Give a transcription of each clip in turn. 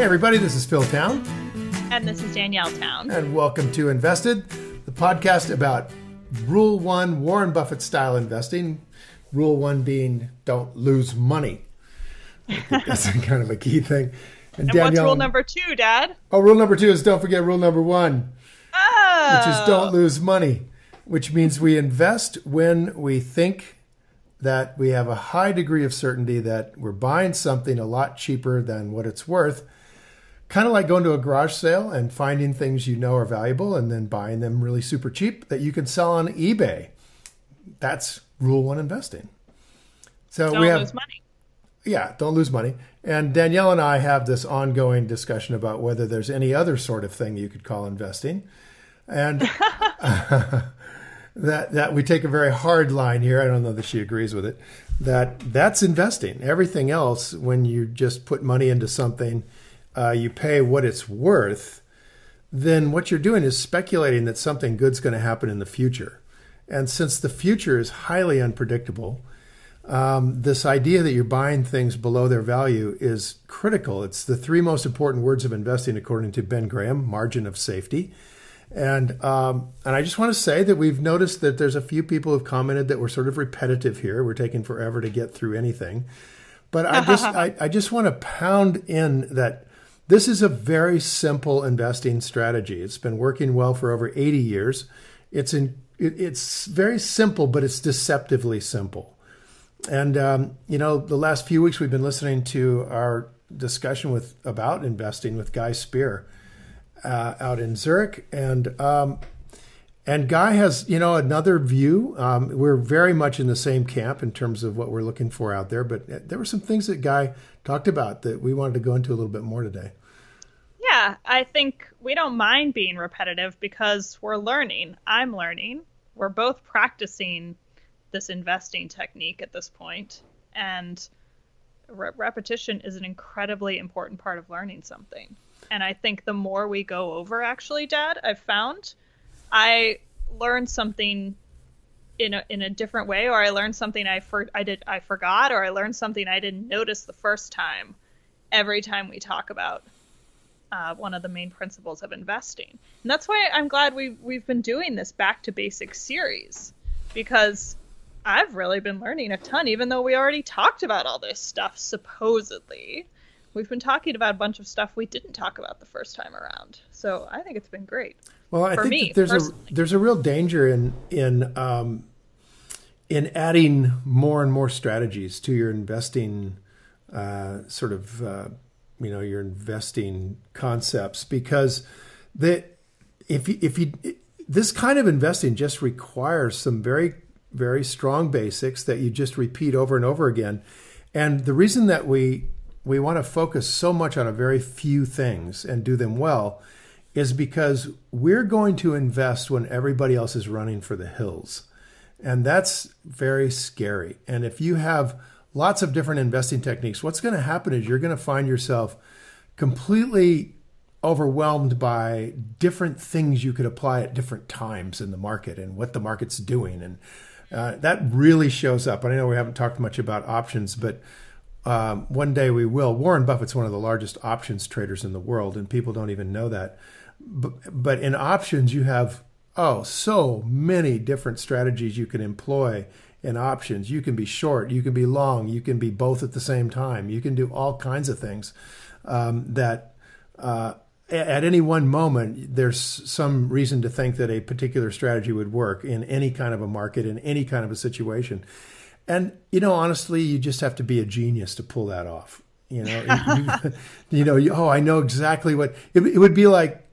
Hey, everybody, this is Phil Town. And this is Danielle Town. And welcome to Invested, the podcast about Rule One Warren Buffett style investing. Rule one being don't lose money. that's kind of a key thing. And, and what's rule number two, Dad? Oh, rule number two is don't forget rule number one, oh. which is don't oh. lose money, which means we invest when we think that we have a high degree of certainty that we're buying something a lot cheaper than what it's worth kind of like going to a garage sale and finding things you know are valuable and then buying them really super cheap that you can sell on eBay. That's rule one investing. So don't we have, lose money. Yeah, don't lose money. And Danielle and I have this ongoing discussion about whether there's any other sort of thing you could call investing. And that that we take a very hard line here. I don't know that she agrees with it. That that's investing. Everything else, when you just put money into something uh, you pay what it's worth, then what you're doing is speculating that something good's going to happen in the future. And since the future is highly unpredictable, um, this idea that you're buying things below their value is critical. It's the three most important words of investing, according to Ben Graham margin of safety. And um, and I just want to say that we've noticed that there's a few people who've commented that we're sort of repetitive here. We're taking forever to get through anything. But I just I, I just want to pound in that this is a very simple investing strategy. It's been working well for over 80 years. It's in, it's very simple, but it's deceptively simple. And um, you know, the last few weeks we've been listening to our discussion with about investing with Guy Spier uh, out in Zurich, and um, and Guy has you know another view. Um, we're very much in the same camp in terms of what we're looking for out there, but there were some things that Guy talked about that we wanted to go into a little bit more today. Yeah, I think we don't mind being repetitive because we're learning. I'm learning. We're both practicing this investing technique at this point, and re- repetition is an incredibly important part of learning something. And I think the more we go over, actually, Dad, I've found I learned something in a, in a different way, or I learned something I for, I did I forgot, or I learned something I didn't notice the first time. Every time we talk about uh, one of the main principles of investing. And that's why I'm glad we we've been doing this back to basics series because I've really been learning a ton, even though we already talked about all this stuff supposedly. We've been talking about a bunch of stuff we didn't talk about the first time around. So I think it's been great. Well, I think me, there's personally. a there's a real danger in in um, in adding more and more strategies to your investing uh, sort of uh, you know your investing concepts because that if you, if you this kind of investing just requires some very very strong basics that you just repeat over and over again. And the reason that we we want to focus so much on a very few things and do them well is because we're going to invest when everybody else is running for the hills. And that's very scary. And if you have lots of different investing techniques. What's going to happen is you're going to find yourself completely overwhelmed by different things you could apply at different times in the market and what the market's doing. And uh, that really shows up. And I know we haven't talked much about options, but um, one day we will. Warren Buffett's one of the largest options traders in the world, and people don't even know that. But, but in options, you have, oh, so many different strategies you can employ in options. You can be short, you can be long, you can be both at the same time. You can do all kinds of things um, that uh, at any one moment there's some reason to think that a particular strategy would work in any kind of a market in any kind of a situation. And you know, honestly, you just have to be a genius to pull that off. You know, you, you, know, you, oh, I know exactly what it, it would be like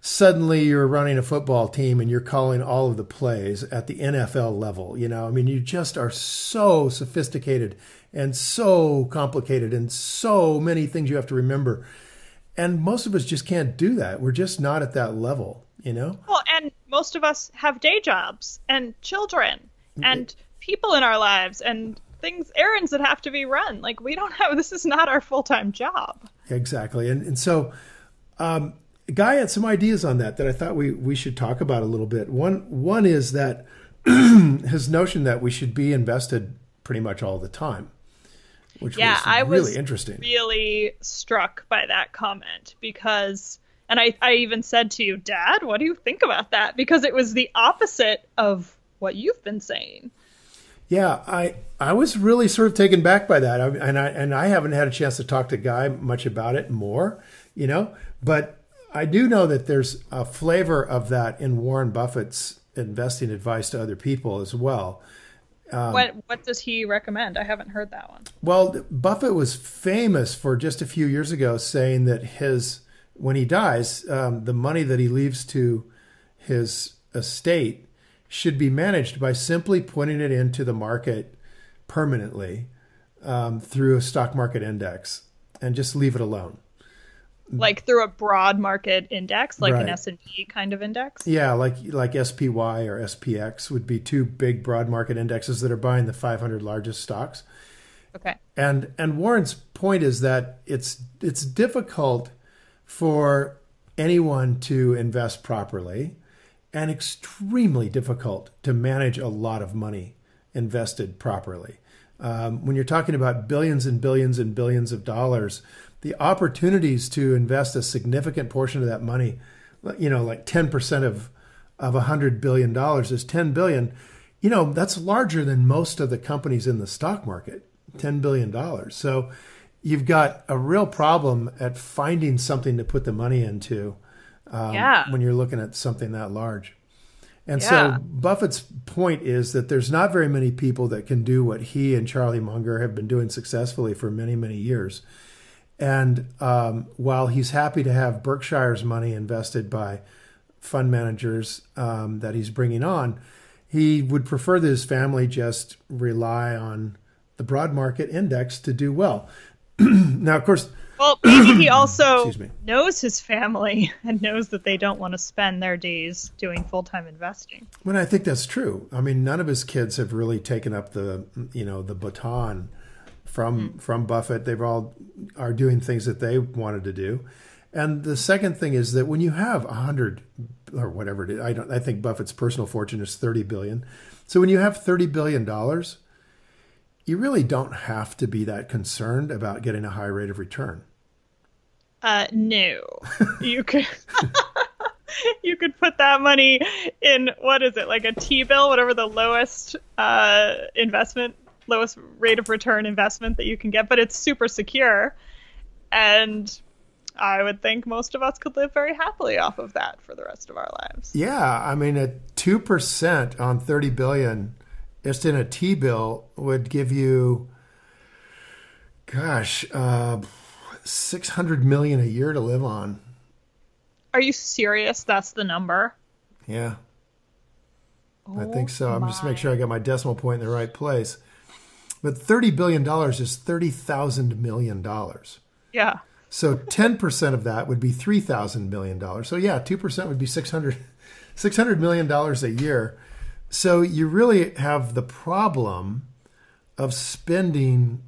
suddenly you're running a football team and you're calling all of the plays at the NFL level. You know, I mean, you just are so sophisticated and so complicated and so many things you have to remember. And most of us just can't do that. We're just not at that level, you know? Well, and most of us have day jobs and children and people in our lives and things, errands that have to be run. Like, we don't have, this is not our full time job. Exactly. And, and so, um, Guy had some ideas on that that I thought we, we should talk about a little bit. One one is that his notion that we should be invested pretty much all the time. which yeah, was I really was interesting. really struck by that comment because and I, I even said to you, Dad, what do you think about that? Because it was the opposite of what you've been saying. Yeah, I I was really sort of taken back by that, I, and I and I haven't had a chance to talk to Guy much about it more, you know. But I do know that there's a flavor of that in Warren Buffett's investing advice to other people as well. Um, what what does he recommend? I haven't heard that one. Well, Buffett was famous for just a few years ago saying that his when he dies, um, the money that he leaves to his estate should be managed by simply putting it into the market permanently um, through a stock market index and just leave it alone like through a broad market index like right. an s&p kind of index yeah like like spy or spx would be two big broad market indexes that are buying the 500 largest stocks okay and and warren's point is that it's it's difficult for anyone to invest properly and extremely difficult to manage a lot of money invested properly. Um, when you're talking about billions and billions and billions of dollars, the opportunities to invest a significant portion of that money, you know, like 10% of of 100 billion dollars is 10 billion. You know, that's larger than most of the companies in the stock market, 10 billion dollars. So you've got a real problem at finding something to put the money into um, yeah. when you're looking at something that large. And yeah. so Buffett's point is that there's not very many people that can do what he and Charlie Munger have been doing successfully for many, many years. And um, while he's happy to have Berkshire's money invested by fund managers um, that he's bringing on, he would prefer that his family just rely on the broad market index to do well. now, of course, well, maybe he also knows his family and knows that they don't want to spend their days doing full time investing. Well, I think that's true. I mean, none of his kids have really taken up the you know the baton from mm. from Buffett. They've all are doing things that they wanted to do. And the second thing is that when you have a hundred or whatever it is, I don't. I think Buffett's personal fortune is thirty billion. So when you have thirty billion dollars, you really don't have to be that concerned about getting a high rate of return. Uh, no, you could. you could put that money in what is it like a T-bill, whatever the lowest uh, investment, lowest rate of return investment that you can get, but it's super secure, and I would think most of us could live very happily off of that for the rest of our lives. Yeah, I mean, a two percent on thirty billion just in a T bill would give you, gosh, uh, six hundred million a year to live on. Are you serious? That's the number. Yeah, oh, I think so. I'm just make sure I got my decimal point in the right place. But thirty billion dollars is thirty thousand million dollars. Yeah. So ten percent of that would be three thousand million dollars. So yeah, two percent would be 600, 600 million dollars a year so you really have the problem of spending,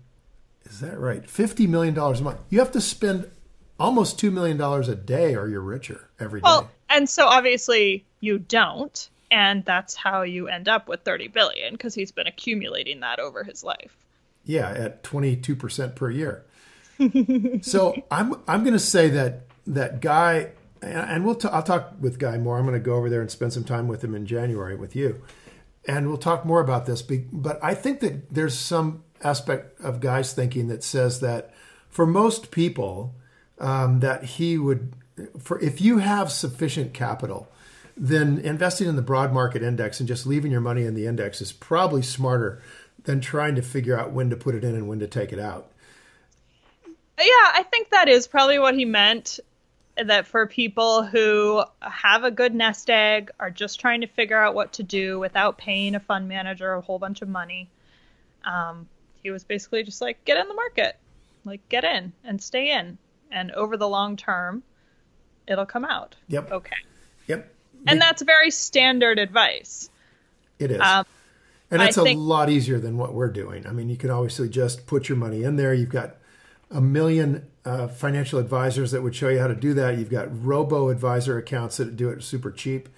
is that right? $50 million a month. You have to spend almost $2 million a day or you're richer every day. Well, and so obviously you don't. And that's how you end up with 30 billion because he's been accumulating that over his life. Yeah, at 22% per year. so I'm I'm going to say that that guy and we'll t- I'll talk with Guy more. I'm going to go over there and spend some time with him in January with you, and we'll talk more about this. But I think that there's some aspect of Guy's thinking that says that for most people, um, that he would, for if you have sufficient capital, then investing in the broad market index and just leaving your money in the index is probably smarter than trying to figure out when to put it in and when to take it out. Yeah, I think that is probably what he meant that for people who have a good nest egg, are just trying to figure out what to do without paying a fund manager a whole bunch of money, um, he was basically just like, get in the market, like get in and stay in, and over the long term, it'll come out. Yep. Okay. Yep. And that's very standard advice. It is. Um, and it's think, a lot easier than what we're doing. I mean, you can obviously just put your money in there. You've got a million uh, financial advisors that would show you how to do that. You've got robo advisor accounts that do it super cheap.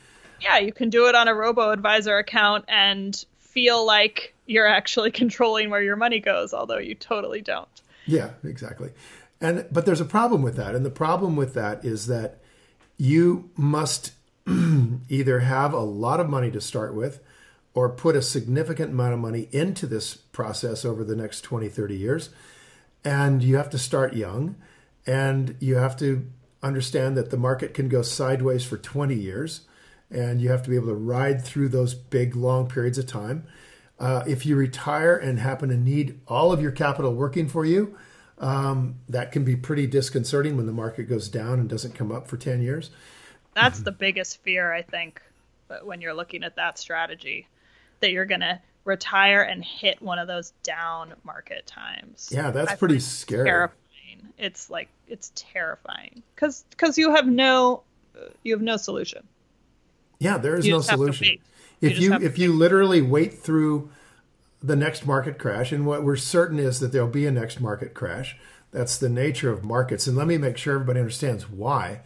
Yeah, you can do it on a robo advisor account and feel like you're actually controlling where your money goes, although you totally don't. Yeah, exactly. And but there's a problem with that, and the problem with that is that you must either have a lot of money to start with or put a significant amount of money into this process over the next 20, 30 years. And you have to start young and you have to understand that the market can go sideways for 20 years and you have to be able to ride through those big, long periods of time. Uh, if you retire and happen to need all of your capital working for you, um, that can be pretty disconcerting when the market goes down and doesn't come up for 10 years. That's mm-hmm. the biggest fear, I think, when you're looking at that strategy, that you're going to retire and hit one of those down market times. Yeah, that's I pretty scary. Terrifying. It's like it's terrifying because because you have no uh, you have no solution. Yeah, there is you no solution. If you, you if you literally wait through the next market crash, and what we're certain is that there'll be a next market crash. That's the nature of markets. And let me make sure everybody understands why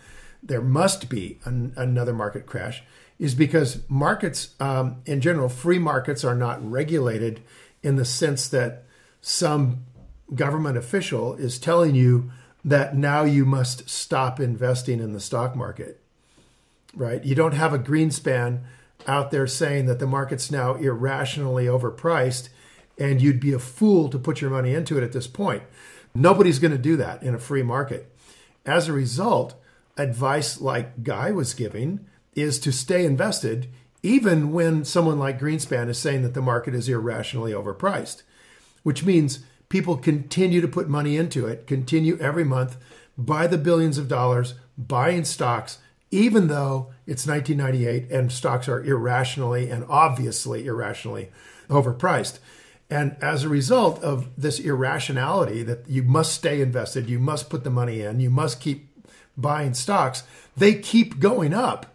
there must be an, another market crash is because markets, um, in general, free markets are not regulated in the sense that some government official is telling you that now you must stop investing in the stock market, right? You don't have a Greenspan out there saying that the market's now irrationally overpriced and you'd be a fool to put your money into it at this point. Nobody's going to do that in a free market. As a result, advice like Guy was giving is to stay invested, even when someone like Greenspan is saying that the market is irrationally overpriced, which means people continue to put money into it, continue every month, buy the billions of dollars, buying stocks, even though it's 1998 and stocks are irrationally and obviously irrationally overpriced. And as a result of this irrationality that you must stay invested, you must put the money in, you must keep buying stocks, they keep going up.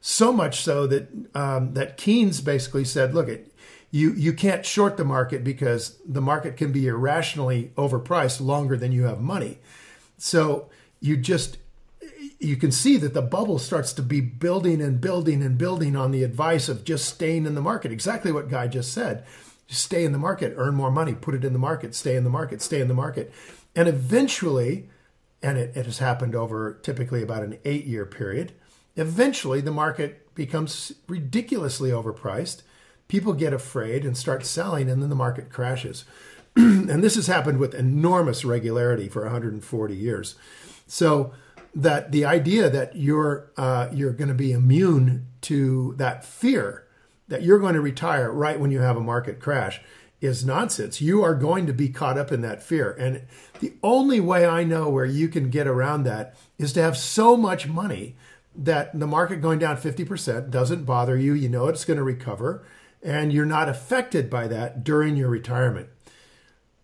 So much so that um, that Keynes basically said, "Look, it, you you can't short the market because the market can be irrationally overpriced longer than you have money." So you just you can see that the bubble starts to be building and building and building on the advice of just staying in the market. Exactly what Guy just said. Just stay in the market, earn more money, put it in the market, stay in the market, stay in the market. And eventually, and it, it has happened over typically about an eight year period. Eventually, the market becomes ridiculously overpriced. People get afraid and start selling, and then the market crashes. and this has happened with enormous regularity for 140 years. So, that the idea that you're uh, you're going to be immune to that fear that you're going to retire right when you have a market crash is nonsense. You are going to be caught up in that fear. And the only way I know where you can get around that is to have so much money that the market going down 50% doesn't bother you. You know it's going to recover and you're not affected by that during your retirement.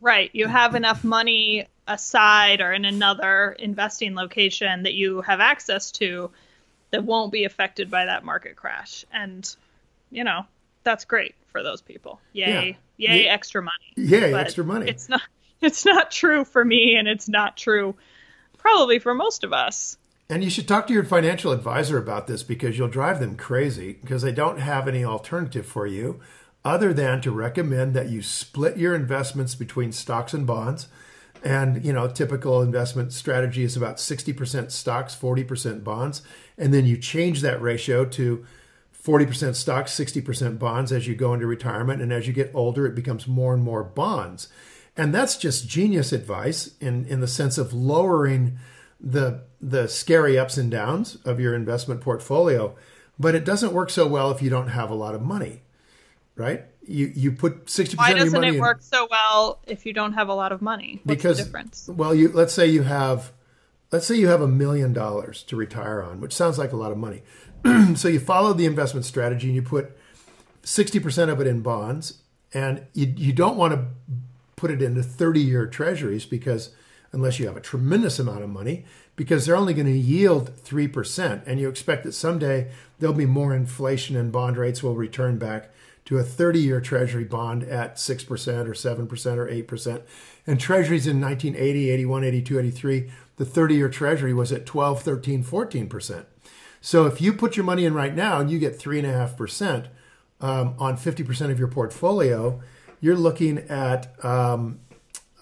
Right. You have enough money aside or in another investing location that you have access to that won't be affected by that market crash. And, you know, that's great for those people. Yay. Yeah. Yay, yeah. extra money. Yay, but extra money. It's not it's not true for me and it's not true probably for most of us. And you should talk to your financial advisor about this because you'll drive them crazy because they don't have any alternative for you other than to recommend that you split your investments between stocks and bonds. And, you know, typical investment strategy is about 60% stocks, 40% bonds. And then you change that ratio to 40% stocks, 60% bonds as you go into retirement. And as you get older, it becomes more and more bonds. And that's just genius advice in, in the sense of lowering the, the scary ups and downs of your investment portfolio. But it doesn't work so well if you don't have a lot of money, right? You, you put 60% Why doesn't it in, work so well if you don't have a lot of money? What's because, the difference? Well, you let's say you have let's say you have a million dollars to retire on, which sounds like a lot of money. so you follow the investment strategy and you put 60% of it in bonds and you, you don't want to put it into 30 year treasuries because unless you have a tremendous amount of money because they're only going to yield 3% and you expect that someday there'll be more inflation and bond rates will return back to a 30 year treasury bond at 6% or 7% or 8% and treasuries in 1980 81 82 83 the 30 year treasury was at 12 13 14% so if you put your money in right now and you get 3.5% um, on 50% of your portfolio you're looking at um,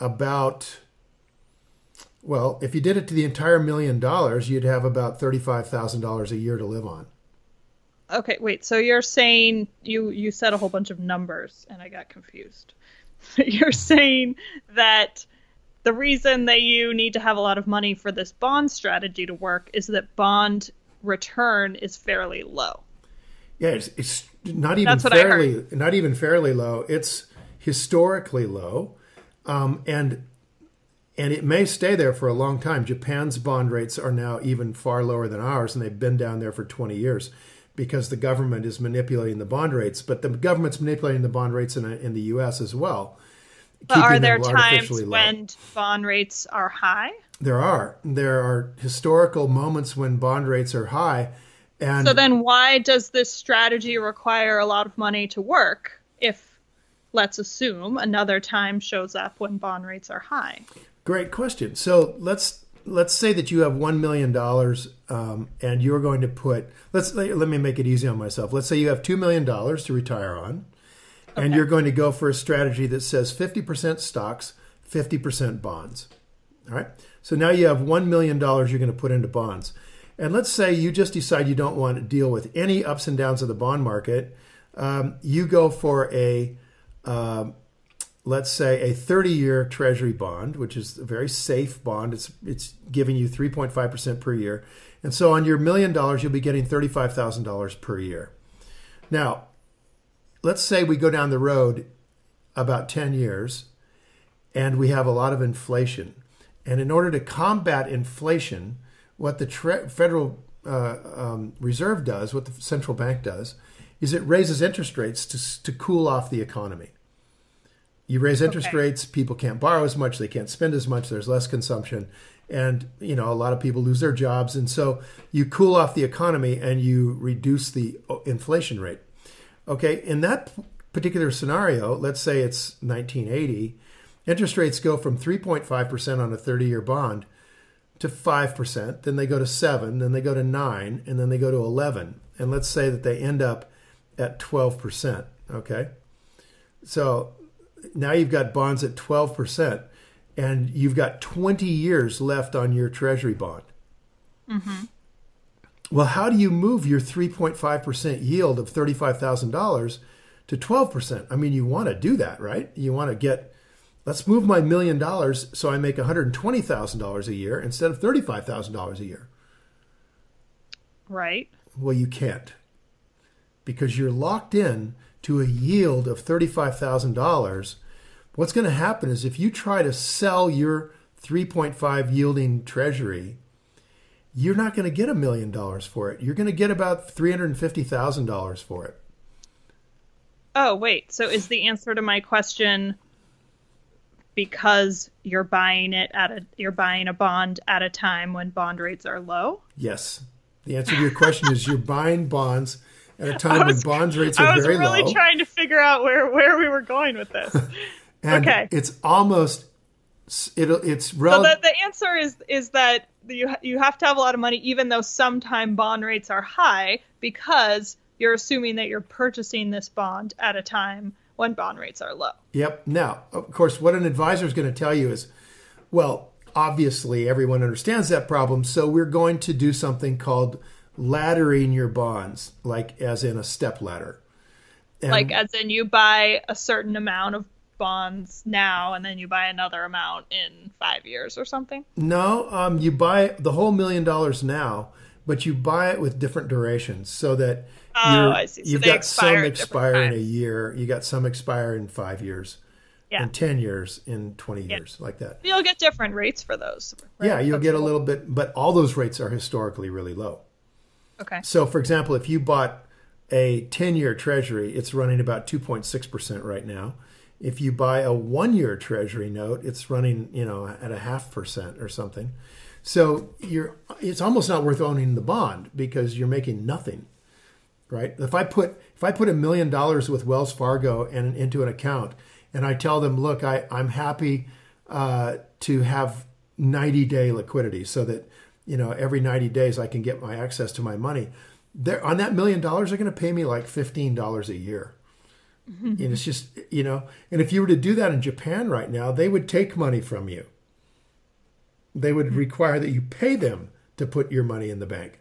about well, if you did it to the entire million dollars, you'd have about thirty-five thousand dollars a year to live on. Okay, wait. So you're saying you you said a whole bunch of numbers, and I got confused. you're saying that the reason that you need to have a lot of money for this bond strategy to work is that bond return is fairly low. Yeah, it's, it's not even fairly not even fairly low. It's historically low, um, and and it may stay there for a long time. Japan's bond rates are now even far lower than ours, and they've been down there for 20 years because the government is manipulating the bond rates. But the government's manipulating the bond rates in, in the U.S. as well. But are there times when bond rates are high? There are. There are historical moments when bond rates are high. And so then why does this strategy require a lot of money to work if let's assume another time shows up when bond rates are high? Great question. So let's let's say that you have one million dollars um, and you're going to put let's let me make it easy on myself. Let's say you have two million dollars to retire on, okay. and you're going to go for a strategy that says fifty percent stocks, fifty percent bonds. All right. So now you have one million dollars you're going to put into bonds, and let's say you just decide you don't want to deal with any ups and downs of the bond market. Um, you go for a uh, let's say a 30 year treasury bond which is a very safe bond. It's it's giving you 3.5% per year. And so on your million dollars you'll be getting $35,000 per year. Now let's say we go down the road about 10 years and we have a lot of inflation. And in order to combat inflation what the tre- federal uh, um, reserve does what the central bank does is it raises interest rates to, to cool off the economy you raise interest okay. rates, people can't borrow as much, they can't spend as much, there's less consumption. And, you know, a lot of people lose their jobs. And so you cool off the economy and you reduce the uh, inflation rate. Okay. In that particular scenario, let's say it's 1980, interest rates go from 3.5% on a 30 year bond to 5%, then they go to 7, then they go to 9, and then they go to 11. And let's say that they end up at 12%. Okay. So now you've got bonds at 12%, and you've got 20 years left on your treasury bond. Mm-hmm. Well, how do you move your 3.5% yield of $35,000 to 12%? I mean, you want to do that, right? You want to get, let's move my million dollars so I make $120,000 a year instead of $35,000 a year. Right. Well, you can't because you're locked in to a yield of $35,000, what's going to happen is if you try to sell your 3.5 yielding treasury, you're not going to get a million dollars for it. You're going to get about $350,000 for it. Oh, wait. So is the answer to my question because you're buying it at a you're buying a bond at a time when bond rates are low? Yes. The answer to your question is you're buying bonds at a time was, when bonds rates are very low. I was really trying to figure out where, where we were going with this. okay, it's almost it, it's rel- so the, the answer is is that you you have to have a lot of money, even though sometime bond rates are high, because you're assuming that you're purchasing this bond at a time when bond rates are low. Yep. Now, of course, what an advisor is going to tell you is, well, obviously everyone understands that problem, so we're going to do something called laddering your bonds, like as in a step ladder. And like as in you buy a certain amount of bonds now and then you buy another amount in five years or something? No, um, you buy the whole million dollars now, but you buy it with different durations so that oh, I see. So you've got some expire in a year, you got some expire in five years. Yeah. In 10 years, in 20 yeah. years, like that. You'll get different rates for those. Right? Yeah, you'll That's get cool. a little bit, but all those rates are historically really low. Okay. So, for example, if you bought a 10 year treasury, it's running about 2.6% right now. If you buy a one year treasury note, it's running, you know, at a half percent or something. So you're it's almost not worth owning the bond because you're making nothing. Right? If I put if I put a million dollars with Wells Fargo and into an account and I tell them, look, I, I'm happy uh, to have 90 day liquidity so that you know, every 90 days I can get my access to my money. They're, on that million dollars, they're going to pay me like $15 a year. Mm-hmm. and it's just you know, and if you were to do that in Japan right now, they would take money from you. They would require that you pay them to put your money in the bank.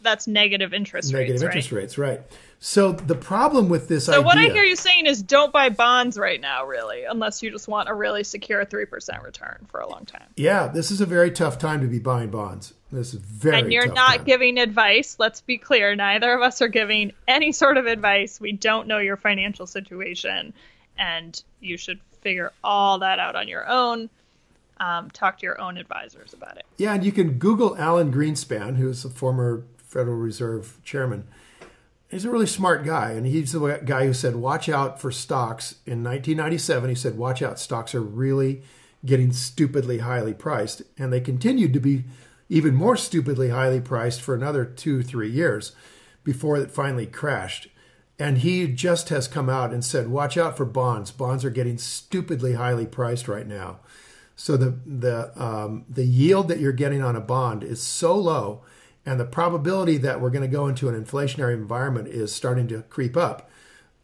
That's negative interest Negative rates. interest right? rates, right? So the problem with this So idea, what I hear you saying is don't buy bonds right now, really, unless you just want a really secure three percent return for a long time. yeah, this is a very tough time to be buying bonds. This is very and you're not time. giving advice. Let's be clear. Neither of us are giving any sort of advice. We don't know your financial situation, and you should figure all that out on your own. Um, talk to your own advisors about it. Yeah, and you can Google Alan Greenspan, who's the former Federal Reserve chairman. He's a really smart guy, and he's the guy who said, "Watch out for stocks." In 1997, he said, "Watch out, stocks are really getting stupidly highly priced," and they continued to be even more stupidly highly priced for another two, three years before it finally crashed. And he just has come out and said, "Watch out for bonds. Bonds are getting stupidly highly priced right now." So the the um, the yield that you're getting on a bond is so low, and the probability that we're going to go into an inflationary environment is starting to creep up.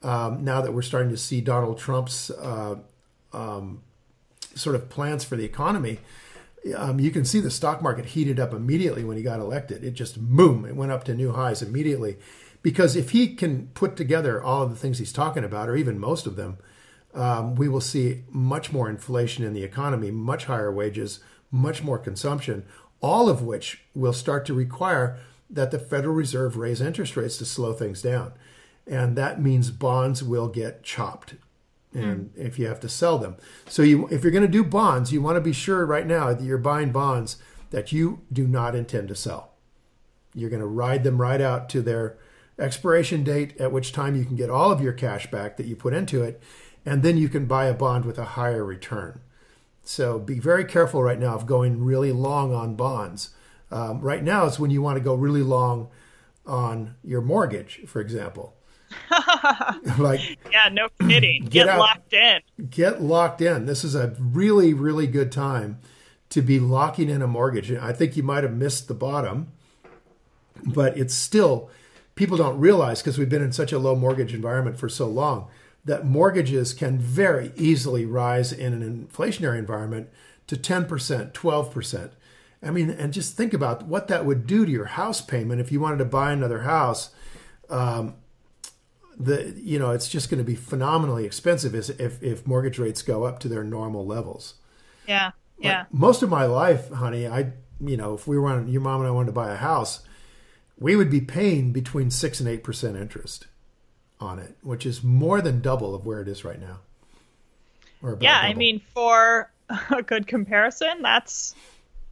Um, now that we're starting to see Donald Trump's uh, um, sort of plans for the economy, um, you can see the stock market heated up immediately when he got elected. It just boom, it went up to new highs immediately. Because if he can put together all of the things he's talking about, or even most of them, um, we will see much more inflation in the economy, much higher wages, much more consumption, all of which will start to require that the Federal Reserve raise interest rates to slow things down. And that means bonds will get chopped. And if you have to sell them. So you if you're going to do bonds, you want to be sure right now that you're buying bonds that you do not intend to sell. You're going to ride them right out to their expiration date, at which time you can get all of your cash back that you put into it, and then you can buy a bond with a higher return. So be very careful right now of going really long on bonds. Um, right now is when you want to go really long on your mortgage, for example. like Yeah, no kidding. Get Get, out. locked in. get locked in. This is a really, really good time to be locking in a mortgage. I think you might have missed the bottom, but it's still, people don't realize because we've been in such a low mortgage environment for so long that mortgages can very easily rise in an inflationary environment to 10%, 12%. I mean, and just think about what that would do to your house payment if you wanted to buy another house. Um, the you know it's just going to be phenomenally expensive if if mortgage rates go up to their normal levels. Yeah, yeah. Like, most of my life, honey, I you know if we were on your mom and I wanted to buy a house, we would be paying between six and eight percent interest on it, which is more than double of where it is right now. Or about yeah, I mean, for a good comparison, that's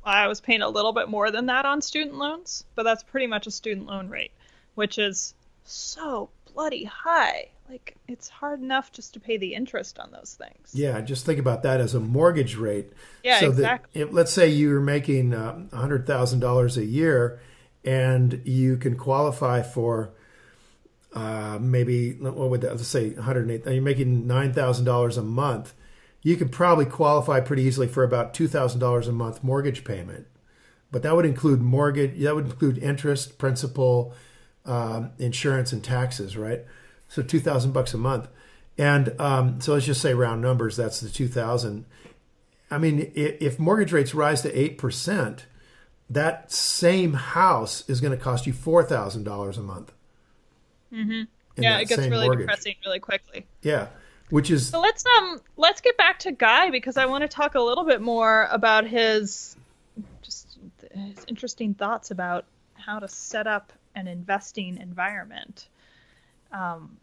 I was paying a little bit more than that on student loans, but that's pretty much a student loan rate, which is so bloody high. Like it's hard enough just to pay the interest on those things. Yeah, just think about that as a mortgage rate. Yeah, so exactly. That if, let's say you're making uh, hundred thousand dollars a year, and you can qualify for uh, maybe what would that let's say one hundred eight. You're making nine thousand dollars a month. You could probably qualify pretty easily for about two thousand dollars a month mortgage payment, but that would include mortgage. That would include interest, principal, um, insurance, and taxes, right? So two thousand bucks a month. And um, so let's just say round numbers, that's the 2000. I mean, if, mortgage rates rise to 8%, that same house is going to cost you $4,000 a month. Mm-hmm. Yeah, it gets really mortgage. depressing really quickly. Yeah, which is, So let's um let's get back to Guy because I want to talk a little bit more about his just his interesting thoughts about how to set up an investing environment. Um,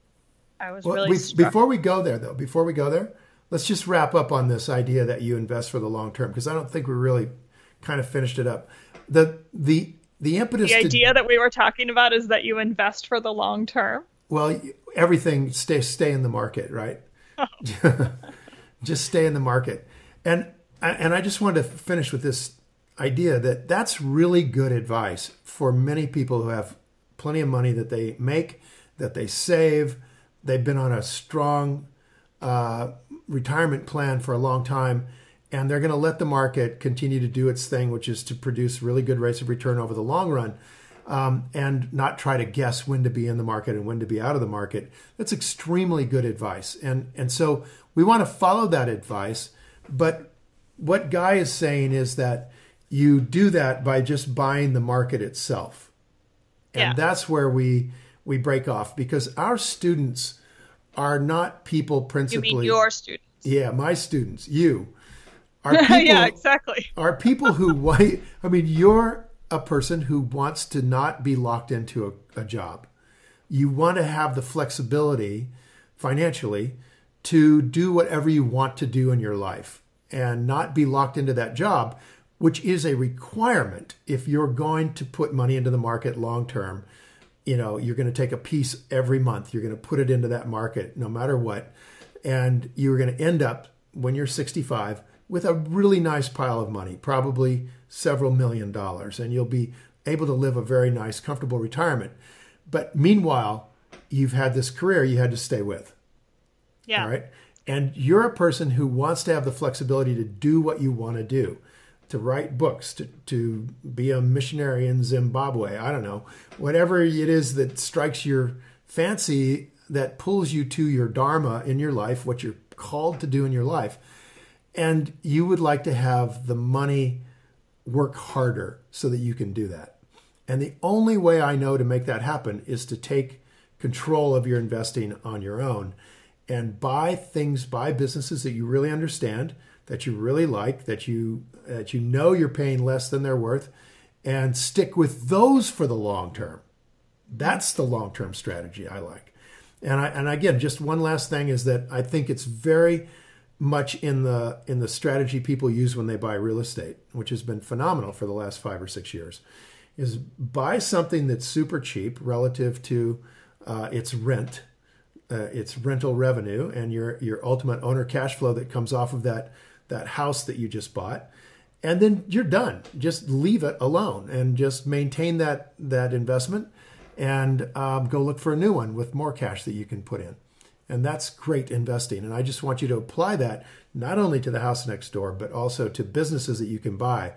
I was well, really we, before we go there, though, before we go there, let's just wrap up on this idea that you invest for the long term because I don't think we really kind of finished it up. The, the, the impetus the to idea that we were talking about is that you invest for the long term. Well, everything stay stay in the market, right? just stay in the market, and and I just wanted to finish with this idea that that's really good advice for many people who have plenty of money that they make, that they save, they've been on a strong uh, retirement plan for a long time, and they're going to let the market continue to do its thing, which is to produce really good rates of return over the long run. um, and not try to guess when to be in the market and when to be out of the market. That's extremely good advice. And, and so we want to follow that advice. But what Guy is saying is that you do that by just buying the market itself. And yeah. that's where we we break off because our students are not people principally. You mean your students? Yeah, my students, you. Are people, yeah, exactly. are people who I mean, you're a person who wants to not be locked into a, a job. You want to have the flexibility financially to do whatever you want to do in your life and not be locked into that job, which is a requirement if you're going to put money into the market long term. You know, you're going to take a piece every month, you're going to put it into that market no matter what. And you're going to end up when you're 65 with a really nice pile of money, probably several million dollars, and you'll be able to live a very nice, comfortable retirement. But meanwhile, you've had this career you had to stay with. Yeah. All right. And you're a person who wants to have the flexibility to do what you want to do, to write books, to, to be a missionary in Zimbabwe. I don't know. Whatever it is that strikes your fancy that pulls you to your Dharma in your life, what you're called to do in your life. And you would like to have the money work harder so that you can do that. And the only way I know to make that happen is to take control of your investing on your own and buy things, buy businesses that you really understand, that you really like, that you that you know you're paying less than they're worth, and stick with those for the long term. That's the long term strategy I like. And I and again, just one last thing is that I think it's very much in the in the strategy people use when they buy real estate, which has been phenomenal for the last five or six years, is buy something that's super cheap relative to uh, its rent, uh, its rental revenue, and your your ultimate owner cash flow that comes off of that that house that you just bought, and then you're done. Just leave it alone and just maintain that that investment, and um, go look for a new one with more cash that you can put in. And that's great investing. And I just want you to apply that not only to the house next door, but also to businesses that you can buy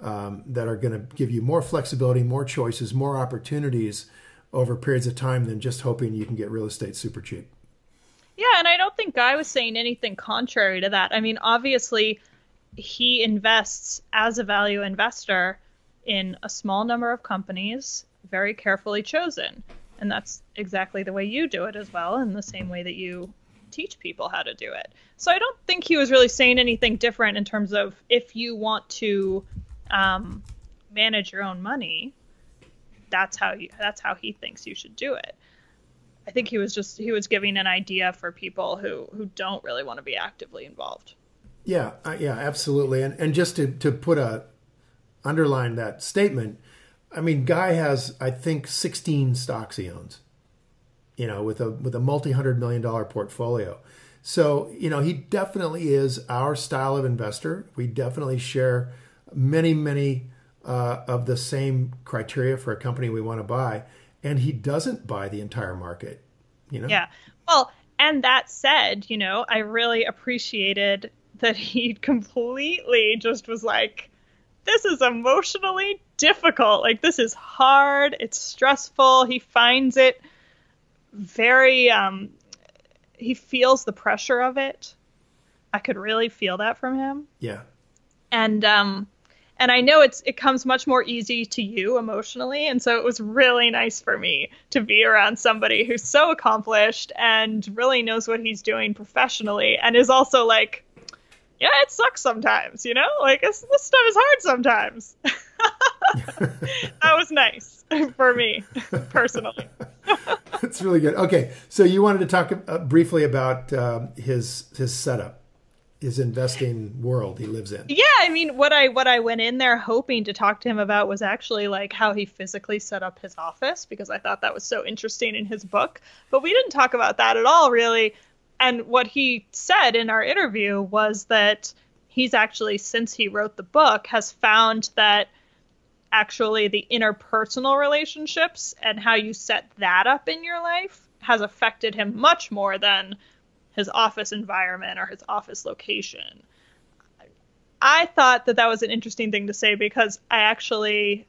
um, that are going to give you more flexibility, more choices, more opportunities over periods of time than just hoping you can get real estate super cheap. Yeah, and I don't think Guy was saying anything contrary to that. I mean, obviously, he invests as a value investor in a small number of companies, very carefully chosen. And that's exactly the way you do it as well in the same way that you teach people how to do it. So i don't think he was really saying anything different in terms of if you want to um, manage your own money that's how you that's how he thinks you should do it i think he was just he was giving an idea for people who who don't really want to be actively involved yeah uh, yeah absolutely and and just to to put a underline that statement I mean, Guy has I think 16 stocks he owns. You know, with a with a multi hundred million dollar portfolio. So you know, he definitely is our style of investor. We definitely share many many uh, of the same criteria for a company we want to buy, and he doesn't buy the entire market. You know. Yeah. Well, and that said, you know, I really appreciated that he completely just was like this is emotionally difficult. Like this is hard. It's stressful. He finds it very um he feels the pressure of it. I could really feel that from him. Yeah. And um and I know it's it comes much more easy to you emotionally and so it was really nice for me to be around somebody who's so accomplished and really knows what he's doing professionally and is also like yeah, it sucks sometimes, you know? Like, this stuff is hard sometimes. that was nice for me, personally. That's really good. Okay, so you wanted to talk uh, briefly about uh, his his setup, his investing world he lives in. Yeah, I mean, what I what I went in there hoping to talk to him about was actually like how he physically set up his office because I thought that was so interesting in his book. But we didn't talk about that at all, really and what he said in our interview was that he's actually since he wrote the book has found that actually the interpersonal relationships and how you set that up in your life has affected him much more than his office environment or his office location. I thought that that was an interesting thing to say because I actually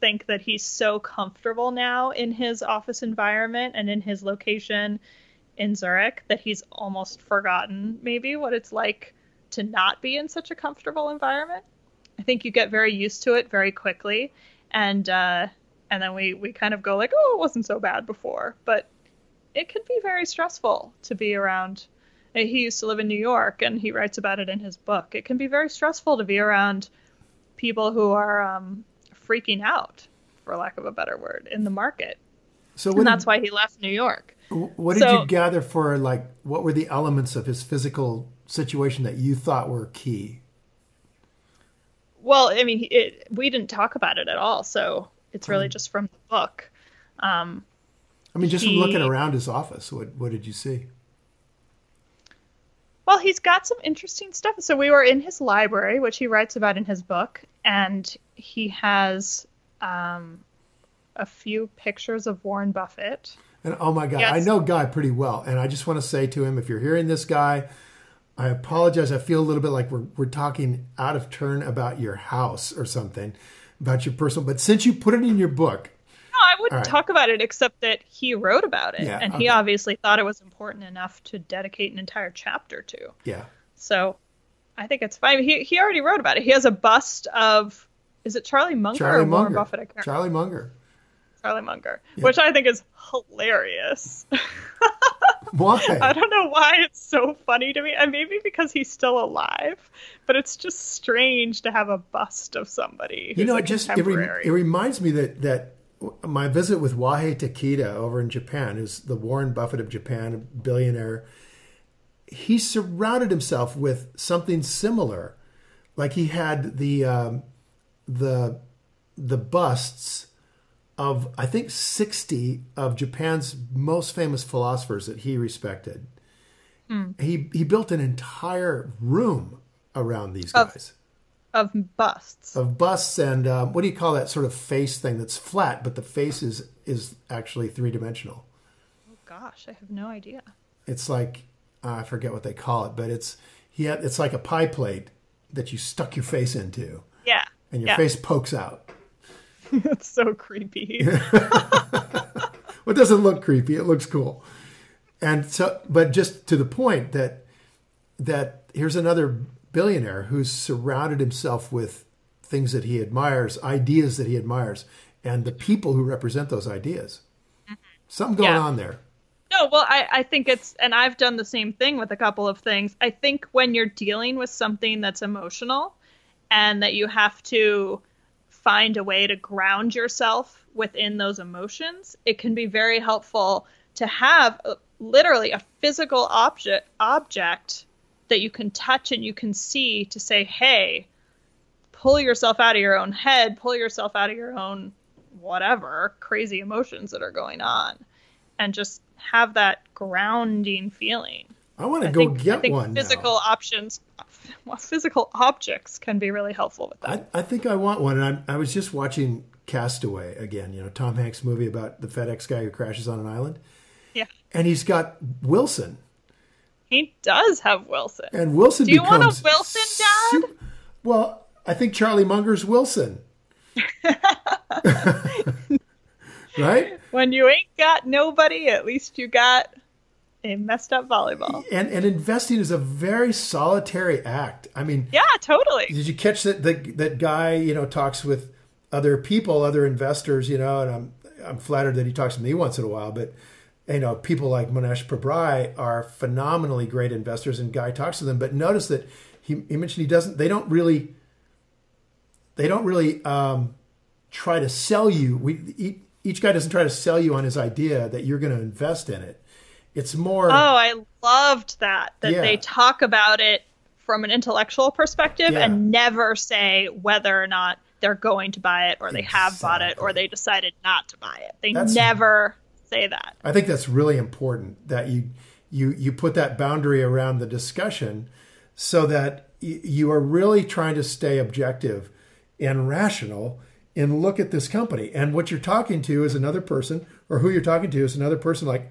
think that he's so comfortable now in his office environment and in his location in Zurich that he's almost forgotten maybe what it's like to not be in such a comfortable environment. I think you get very used to it very quickly, and uh, and then we we kind of go like, oh, it wasn't so bad before, but it can be very stressful to be around. He used to live in New York, and he writes about it in his book. It can be very stressful to be around people who are um, freaking out, for lack of a better word, in the market. So and that's did, why he left New York. What did so, you gather for like what were the elements of his physical situation that you thought were key? Well, I mean, it, we didn't talk about it at all, so it's really um, just from the book. Um, I mean, just he, from looking around his office, what what did you see? Well, he's got some interesting stuff. So we were in his library, which he writes about in his book, and he has um, a few pictures of Warren Buffett. And oh my God, yes. I know Guy pretty well, and I just want to say to him, if you're hearing this guy, I apologize. I feel a little bit like we're we're talking out of turn about your house or something, about your personal. But since you put it in your book, I wouldn't right. talk about it except that he wrote about it, yeah, and okay. he obviously thought it was important enough to dedicate an entire chapter to. Yeah. So, I think it's fine. He he already wrote about it. He has a bust of is it Charlie Munger Charlie or Munger. Warren Buffett? Charlie Munger. Charlie Munger, yeah. which I think is hilarious. why? I don't know why it's so funny to me. And maybe because he's still alive, but it's just strange to have a bust of somebody. you know, it just it, re- it reminds me that that my visit with Wahei Takeda over in Japan, who's the Warren Buffett of Japan, a billionaire. He surrounded himself with something similar, like he had the um, the the busts of I think 60 of Japan's most famous philosophers that he respected. Mm. He he built an entire room around these guys. Of, of busts. Of busts and um, what do you call that sort of face thing that's flat, but the face is is actually three dimensional. Oh gosh, I have no idea. It's like uh, I forget what they call it, but it's he had, it's like a pie plate that you stuck your face into. Yeah. And your yeah. face pokes out. it's so creepy. well, it doesn't look creepy. It looks cool. And so, but just to the point that that here's another billionaire who's surrounded himself with things that he admires, ideas that he admires, and the people who represent those ideas. Mm-hmm. Something going yeah. on there. No, well, I, I think it's, and I've done the same thing with a couple of things. I think when you're dealing with something that's emotional and that you have to find a way to ground yourself within those emotions, it can be very helpful to have a, literally a physical object object that you can touch and you can see to say, "Hey, pull yourself out of your own head, pull yourself out of your own whatever crazy emotions that are going on." And just have that grounding feeling. I want to go think, get I think one. Physical now. options physical objects can be really helpful with that. I, I think I want one. And I, I was just watching Castaway again, you know, Tom Hanks movie about the FedEx guy who crashes on an island. Yeah. And he's got Wilson. He does have Wilson. And Wilson Do you want a Wilson dad? Su- well, I think Charlie Munger's Wilson. right? When you ain't got nobody, at least you got a messed up volleyball. And and investing is a very solitary act. I mean, yeah, totally. Did you catch that that that guy? You know, talks with other people, other investors. You know, and I'm I'm flattered that he talks to me once in a while, but. You know, people like Mohnish Pabrai are phenomenally great investors, and Guy talks to them. But notice that he, he mentioned he doesn't. They don't really. They don't really um, try to sell you. We each guy doesn't try to sell you on his idea that you're going to invest in it it's more. Oh, I loved that. That yeah. they talk about it from an intellectual perspective yeah. and never say whether or not they're going to buy it or they exactly. have bought it or they decided not to buy it. They that's, never say that. I think that's really important that you you you put that boundary around the discussion so that y- you are really trying to stay objective and rational and look at this company and what you're talking to is another person or who you're talking to is another person like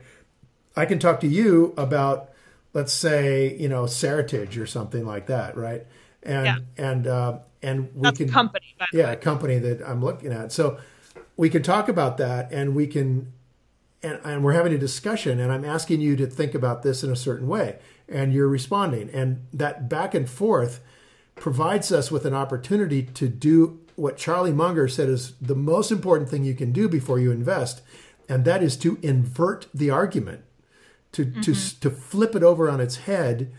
I can talk to you about, let's say, you know, Seritage or something like that, right? And yeah. and uh, and we That's can company, yeah, a company that I'm looking at. So we can talk about that and we can and, and we're having a discussion and i'm asking you to think about this in a certain way. And you're responding. And that back and forth provides us with an opportunity to do what charlie munger said is the most important thing you can do before you invest and that is to invert the argument to mm-hmm. to to flip it over on its head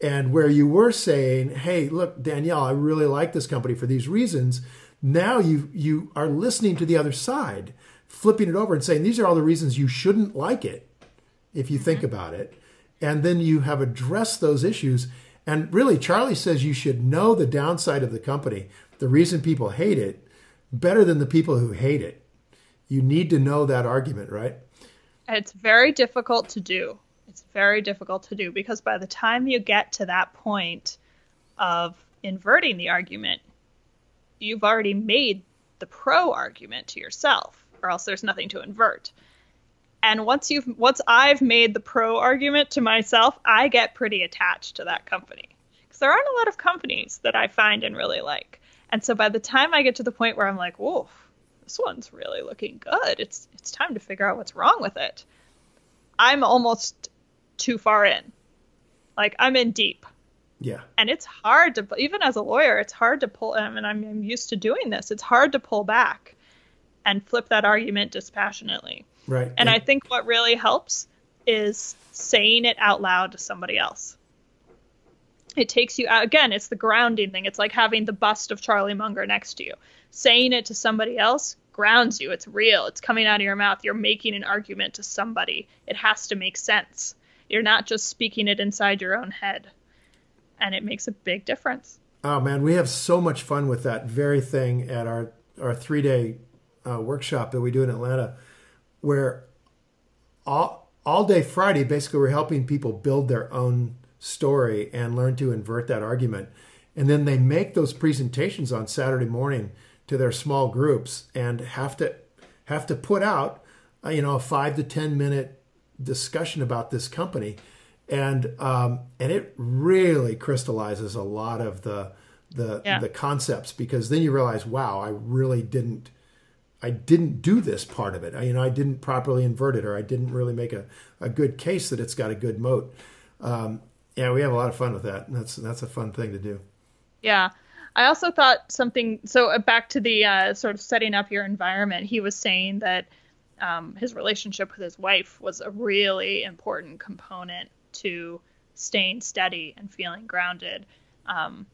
and where you were saying hey look danielle i really like this company for these reasons. Now you you are listening to the other side flipping it over and saying these are all the reasons you shouldn't like it if you mm-hmm. think about it. And then you have addressed those issues. And really charlie says you should know the downside of the company the reason people hate it better than the people who hate it. You need to know that argument right? It's very difficult to do. It's very difficult to do because by the time you get to that point of inverting the argument you've already made the pro argument to yourself, or else there's nothing to invert. And once you've once I've made the pro argument to myself, I get pretty attached to that company. Because there aren't a lot of companies that I find and really like. And so by the time I get to the point where I'm like, whoa, this one's really looking good, it's it's time to figure out what's wrong with it. I'm almost too far in. Like I'm in deep. Yeah. And it's hard to, even as a lawyer, it's hard to pull, I mean, I'm, I'm used to doing this. It's hard to pull back and flip that argument dispassionately. Right. And yeah. I think what really helps is saying it out loud to somebody else. It takes you out, again, it's the grounding thing. It's like having the bust of Charlie Munger next to you. Saying it to somebody else grounds you. It's real. It's coming out of your mouth. You're making an argument to somebody. It has to make sense. You're not just speaking it inside your own head and it makes a big difference. Oh man, we have so much fun with that very thing at our our three day uh, workshop that we do in Atlanta, where all all day Friday, basically, we're helping people build their own story and learn to invert that argument, and then they make those presentations on Saturday morning to their small groups and have to have to put out uh, you know a five to ten minute discussion about this company and um, and it really crystallizes a lot of the the yeah. the concepts because then you realize, wow, I really didn't I didn't do this part of it. I, you know, I didn't properly invert it, or I didn't really make a, a good case that it's got a good moat. Um, yeah, we have a lot of fun with that. That's that's a fun thing to do. Yeah. I also thought something. So uh, back to the uh, sort of setting up your environment. He was saying that um, his relationship with his wife was a really important component to staying steady and feeling grounded. Um,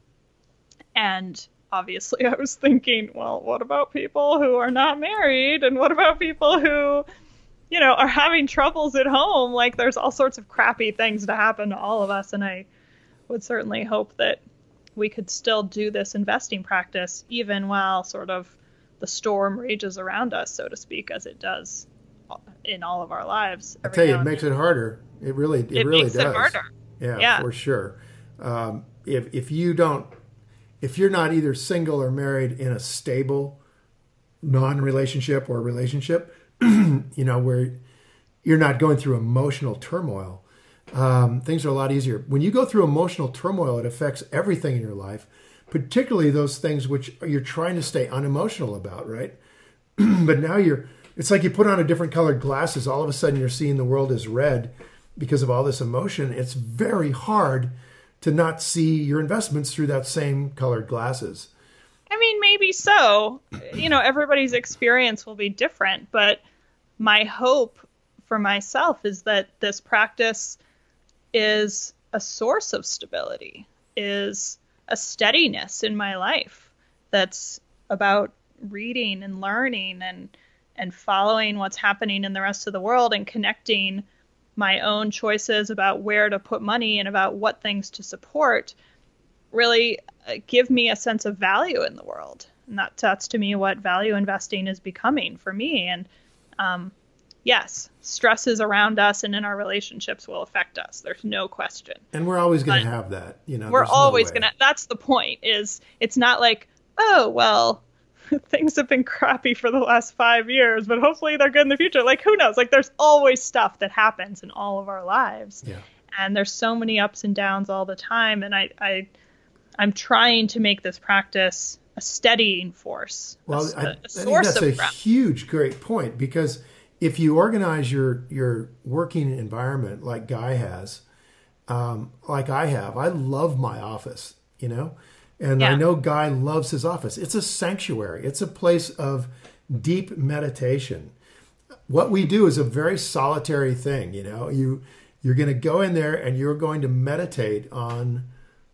and obviously, I was thinking, well, what about people who are not married? And what about people who, you know, are having troubles at home? Like, there's all sorts of crappy things to happen to all of us. And I would certainly hope that we could still do this investing practice even while sort of the storm rages around us, so to speak, as it does in all of our lives. I tell you, it makes it harder. It really, it, it really does. It harder. Yeah, yeah, for sure. Um, if if you don't, if you're not either single or married in a stable non-relationship or relationship, you know where you're not going through emotional turmoil. Um, things are a lot easier. When you go through emotional turmoil, it affects everything in your life, particularly those things which you're trying to stay unemotional about, right? but now you're it's like you put on a different colored glasses. All of a sudden, you're seeing the world as red because of all this emotion. It's very hard to not see your investments through that same colored glasses. I mean, maybe so. You know, everybody's experience will be different, but my hope for myself is that this practice is a source of stability, is a steadiness in my life that's about reading and learning and and following what's happening in the rest of the world and connecting my own choices about where to put money and about what things to support really uh, give me a sense of value in the world. And that, that's to me what value investing is becoming for me. And um, yes, stresses around us and in our relationships will affect us. There's no question. And we're always going to have that. You know, we're always no going to. That's the point. Is it's not like oh well things have been crappy for the last five years, but hopefully they're good in the future. Like, who knows? Like, there's always stuff that happens in all of our lives. Yeah. And there's so many ups and downs all the time. And I, I, I'm trying to make this practice a steadying force. Well, a, I, a source I think of that's a huge, great point because if you organize your your working environment like Guy has, um, like I have, I love my office, you know, and Yeah. I know Guy loves his office. It's a sanctuary. It's a place of deep meditation. What we do is a very solitary thing, you know. You you're going to go in there and you're going to meditate on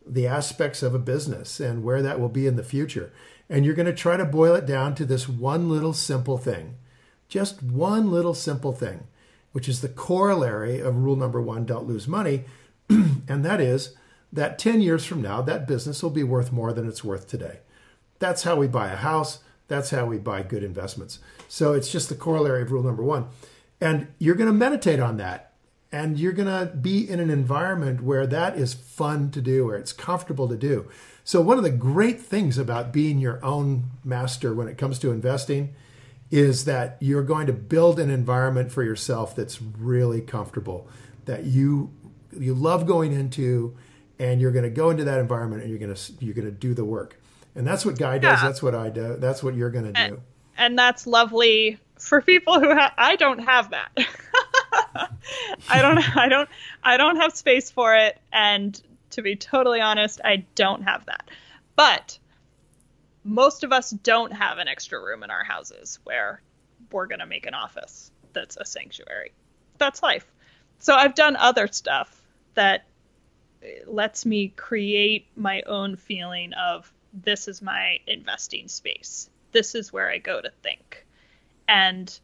the aspects of a business and where that will be in the future. And you're going to try to boil it down to this one little simple thing. Just one little simple thing, which is the corollary of rule number one don't lose money. and that is that 10 years from now, that business will be worth more than it's worth today. That's how we buy a house. That's how we buy good investments. So it's just the corollary of rule number one. And you're going to meditate on that. And you're going to be in an environment where that is fun to do, where it's comfortable to do. So, one of the great things about being your own master when it comes to investing is that you're going to build an environment for yourself that's really comfortable, that you you love going into, and you're going to go into that environment and you're going to you're going to do the work. And that's what Guy does. Yeah. That's what I do. That's what you're going to do. and that's lovely for people who ha- I don't have that. I don't I don't I don't have space for it and to be totally honest, I don't have that. But most of us don't have an extra room in our houses where we're going to make an office that's a sanctuary. That's life. So I've done other stuff that lets me create my own feeling of this is my investing space. This is where I go to think. And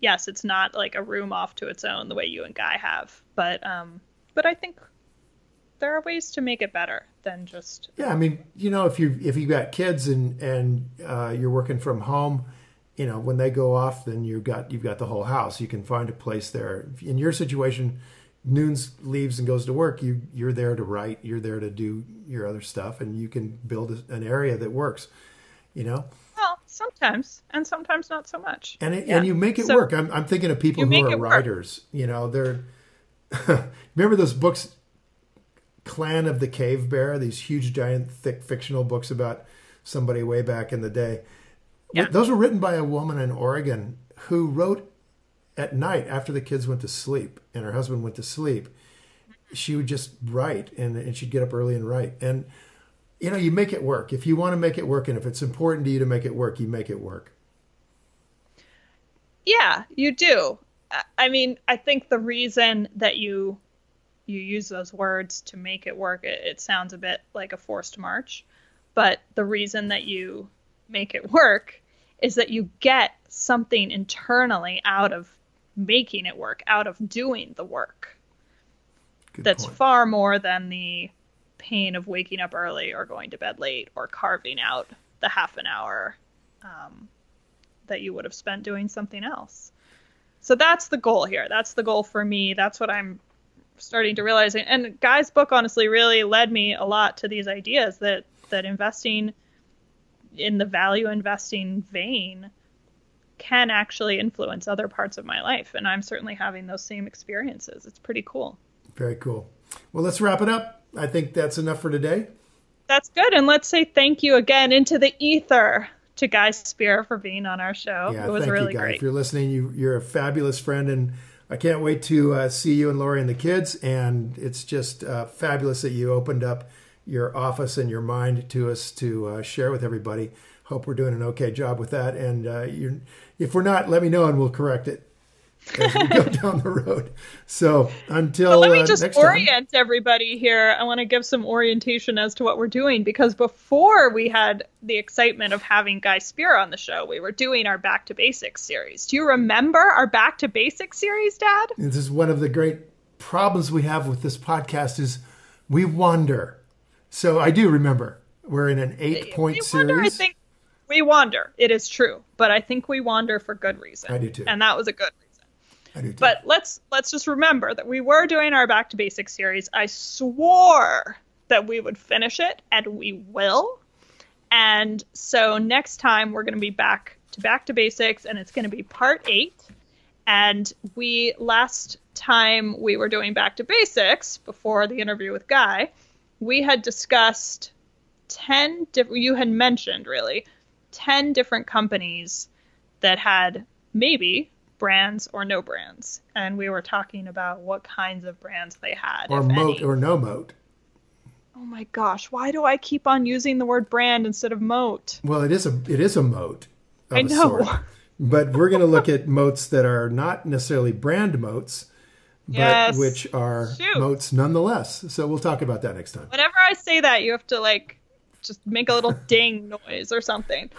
yes, it's not like a room off to its own the way you and Guy have, but um but I think there are ways to make it better than just Yeah, I mean, you know, if you if you got kids and and uh, you're working from home, you know, when they go off, then you've got you've got the whole house. You can find a place there. In your situation, Noons leaves and goes to work. You you're there to write. You're there to do your other stuff, and you can build a- an area that works. You know, well, sometimes and sometimes not so much. and it, Yeah. and you make it So- work. I'm I'm thinking of people who are it work. writers. You know, they're remember those books, Clan of the Cave Bear. These huge, giant, thick fictional books about somebody way back in the day. Yeah. Those were written by a woman in Oregon who wrote at night after the kids went to sleep and her husband went to sleep. She would just write and, and she'd get up early and write. And, you know, you make it work. If you want to make it work and if it's important to you to make it work, you make it work. Yeah, you do. I- mean, I think the reason that you you use those words to make it work, it, it sounds a bit like a forced march, but the reason that you make it work is that you get something internally out of making it work, out of doing the work. Good That's point. far more than the pain of waking up early or going to bed late or carving out the half an hour um, that you would have spent doing something else. So that's the goal here. That's the goal for me. That's what I'm starting to realize. And Guy's book honestly really led me a lot to these ideas that that investing in the value investing vein can actually influence other parts of my life. And I'm certainly having those same experiences. It's pretty cool. Very cool. Well, let's wrap it up. I think that's enough for today. That's good. And let's say thank you again into the ether to Guy Spier for being on our show. Yeah, it was thank really you, Guy. great. If you're listening, you, you're a fabulous friend, and I can't wait to uh, see you and Lori and the kids. And it's just uh, fabulous that you opened up your office and your mind to us to uh, share with everybody. Hope we're doing an okay job with that. And uh, you, if we're not, let me know and we'll correct it as we go down the road. So until But let me uh, just next time. orient everybody here. I want to give some orientation as to what we're doing because before we had the excitement of having Guy Spier on the show, we were doing our Back to Basics series. Do you remember our Back to Basics series, Dad? This is one of the great problems we have with this podcast is we wander. So I do remember we're in an eight point series. I think we wander. It is true, but I think we wander for good reason. I do too. and that was a good reason. I do too. But let's let's just remember that we were doing our Back to Basics series. I swore that we would finish it, and we will. And so next time we're going to be back to Back to Basics, and it's going to be part eight. And we last time we were doing Back to Basics before the interview with Guy, we had discussed 10 different, you had mentioned really 10 different companies that had maybe brands or no brands. And we were talking about what kinds of brands they had. Or moat any. or no moat. Oh my gosh, why do I keep on using the word brand instead of moat? Well, it is a it is a moat. I know. But we're going to look at moats that are not necessarily brand moats, but yes. which are Shoot. moats nonetheless. So we'll talk about that next time. Whenever I say that, you have to like just make a little ding noise or something.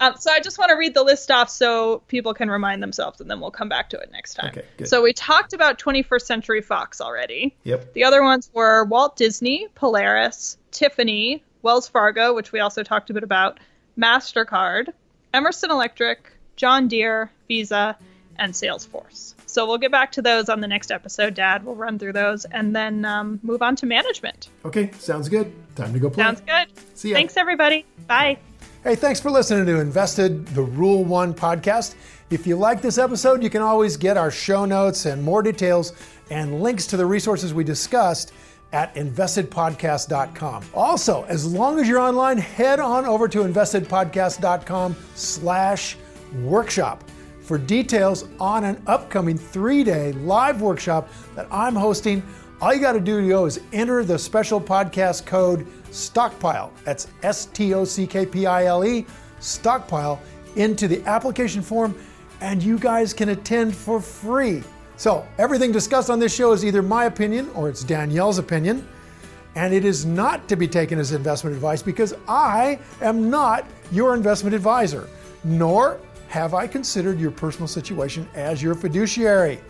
Um, so I just want to read the list off so people can remind themselves, and then we'll come back to it next time. Okay, good. So we talked about 21st Century Fox already. Yep. The other ones were Walt Disney, Polaris, Tiffany, Wells Fargo, which we also talked a bit about, Mastercard, Emerson Electric, John Deere, Visa, and Salesforce. So we'll get back to those on the next episode, Dad. We'll run through those and then um, move on to management. Okay, sounds good. Time to go play. Sounds good. See ya. Thanks, everybody. Bye. Hey, thanks for listening to Invested, the Rule One podcast. If you like this episode, you can always get our show notes and more details and links to the resources we discussed at investedpodcast.com. Also, as long as you're online, head on over to investedpodcast.com slash workshop for details on an upcoming three day live workshop that I'm hosting. All you got to do is enter the special podcast code STOCKPILE. That's S T O C K P I L E, STOCKPILE, into the application form, and you guys can attend for free. So, everything discussed on this show is either my opinion or it's Danielle's opinion, and it is not to be taken as investment advice because I am not your investment advisor, nor have I considered your personal situation as your fiduciary?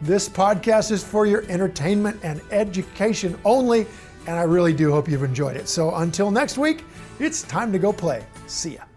This podcast is for your entertainment and education only, and I really do hope you've enjoyed it. So until next week, it's time to go play. See ya.